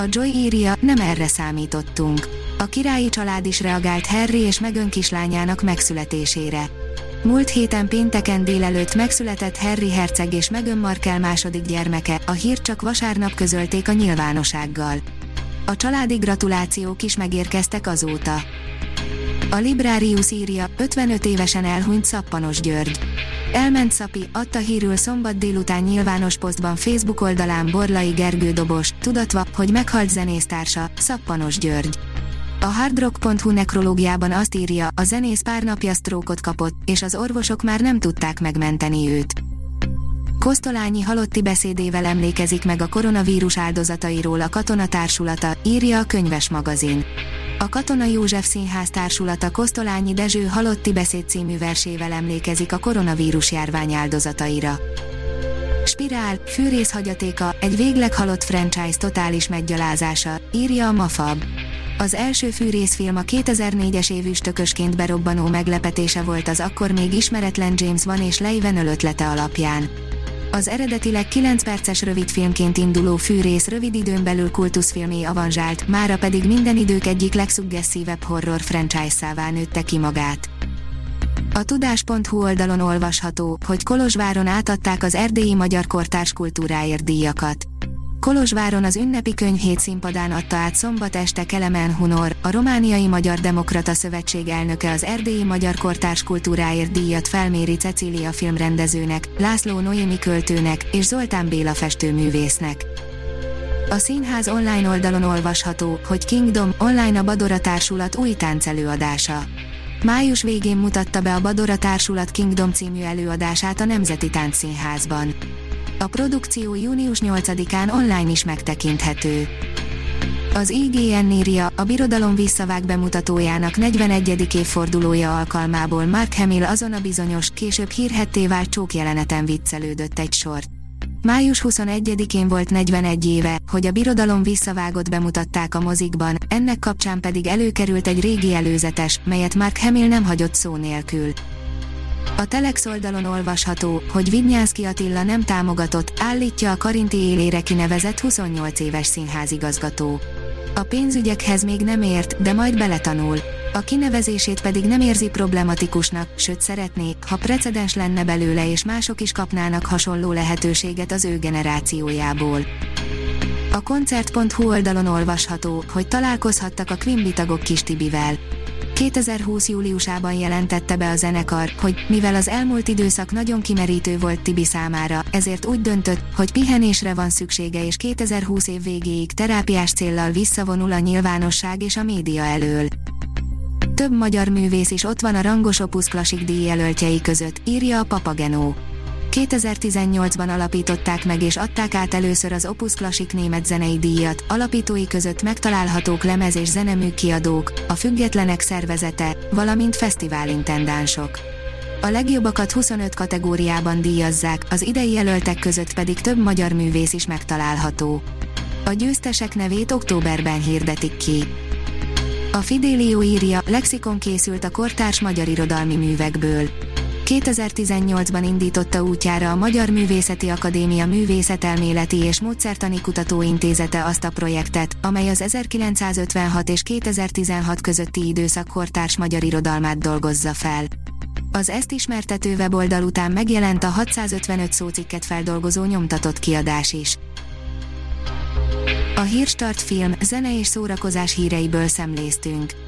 A Joy írja, nem erre számítottunk. A királyi család is reagált Harry és Meghan kislányának megszületésére. Múlt héten pénteken délelőtt megszületett Harry herceg és Meghan Markle második gyermeke, a hírt csak vasárnap közölték a nyilvánossággal. A családi gratulációk is megérkeztek azóta. A Librarius írja, 55 évesen elhunyt Szappanos György. Elment Szapi, adta hírül szombat délután nyilvános posztban Facebook oldalán Borlai Gergő Dobos, tudatva, hogy meghalt zenésztársa, Szappanos György. A hardrock.hu nekrológiában azt írja, a zenész pár napja sztrókot kapott, és az orvosok már nem tudták megmenteni őt. Kosztolányi halotti beszédével emlékezik meg a koronavírus áldozatairól a Katona Társulata, írja a könyves magazin. A Katona József Színház társulata Kosztolányi Dezső Halotti Beszéd című versével emlékezik a koronavírus járvány áldozataira. Spirál, fűrész hagyatéka, egy végleg halott franchise totális meggyalázása, írja a Mafab. Az első fűrészfilm a 2004-es évüstökösként berobbanó meglepetése volt az akkor még ismeretlen James Van és Leiven ötlete alapján. Az eredetileg 9 perces rövidfilmként induló fűrész rövid időn belül kultuszfilmé avanzsált, mára pedig minden idők egyik legszuggeszívebb horror franchise-szává nőtte ki magát. A tudás.hu oldalon olvasható, hogy Kolozsváron átadták az erdélyi magyar kortárs kultúráért díjakat. Kolozsváron az ünnepi könyvhét színpadán adta át szombat este Kelemen Hunor, a Romániai Magyar Demokrata Szövetség elnöke az Erdélyi Magyar Kortárs Kultúráért díjat Felméri Cecília filmrendezőnek, László Noémi költőnek és Zoltán Béla festőművésznek. A színház online oldalon olvasható, hogy Kingdom online a Badora Társulat új táncelőadása. Május végén mutatta be a Badora Társulat Kingdom című előadását a Nemzeti Táncszínházban. A produkció június 8-án online is megtekinthető. Az IGN írja, a Birodalom visszavág bemutatójának 41. évfordulója alkalmából Mark Hamill azon a bizonyos, később hírhetté vált csókjeleneten viccelődött egy sort. Május 21-én volt 41 éve, hogy a Birodalom visszavágott bemutatták a mozikban, ennek kapcsán pedig előkerült egy régi előzetes, melyet Mark Hamill nem hagyott szó nélkül. A Telex oldalon olvasható, hogy Vidnyánszki Attila nem támogatott, állítja a Karinti élére kinevezett 28 éves színházigazgató. A pénzügyekhez még nem ért, de majd beletanul. A kinevezését pedig nem érzi problematikusnak, sőt szeretné, ha precedens lenne belőle és mások is kapnának hasonló lehetőséget az ő generációjából. A koncert.hu oldalon olvasható, hogy találkozhattak a Quimby tagok Kis Tibivel. 2020 júliusában jelentette be a zenekar, hogy mivel az elmúlt időszak nagyon kimerítő volt Tibi számára, ezért úgy döntött, hogy pihenésre van szüksége és 2020 év végéig terápiás céllal visszavonul a nyilvánosság és a média elől. Több magyar művész is ott van a rangos Opus Classic díjjelöltjei között, írja a Papagenó. 2018-ban alapították meg és adták át először az Opus Classic német zenei díjat, alapítói között megtalálhatók lemez és zenemű kiadók, a függetlenek szervezete, valamint fesztiválintendánsok. A legjobbakat 25 kategóriában díjazzák, az idei jelöltek között pedig több magyar művész is megtalálható. A győztesek nevét októberben hirdetik ki. A Fidelio írja, lexikon készült a kortárs magyar irodalmi művekből. 2018-ban indította útjára a Magyar Művészeti Akadémia Művészetelméleti és Módszertani Kutatóintézete azt a projektet, amely az 1956 és 2016 közötti időszak kortárs magyar irodalmát dolgozza fel. Az ezt ismertető weboldal után megjelent a 655 szócikket feldolgozó nyomtatott kiadás is. A Hírstart film, zene és szórakozás híreiből szemléztünk.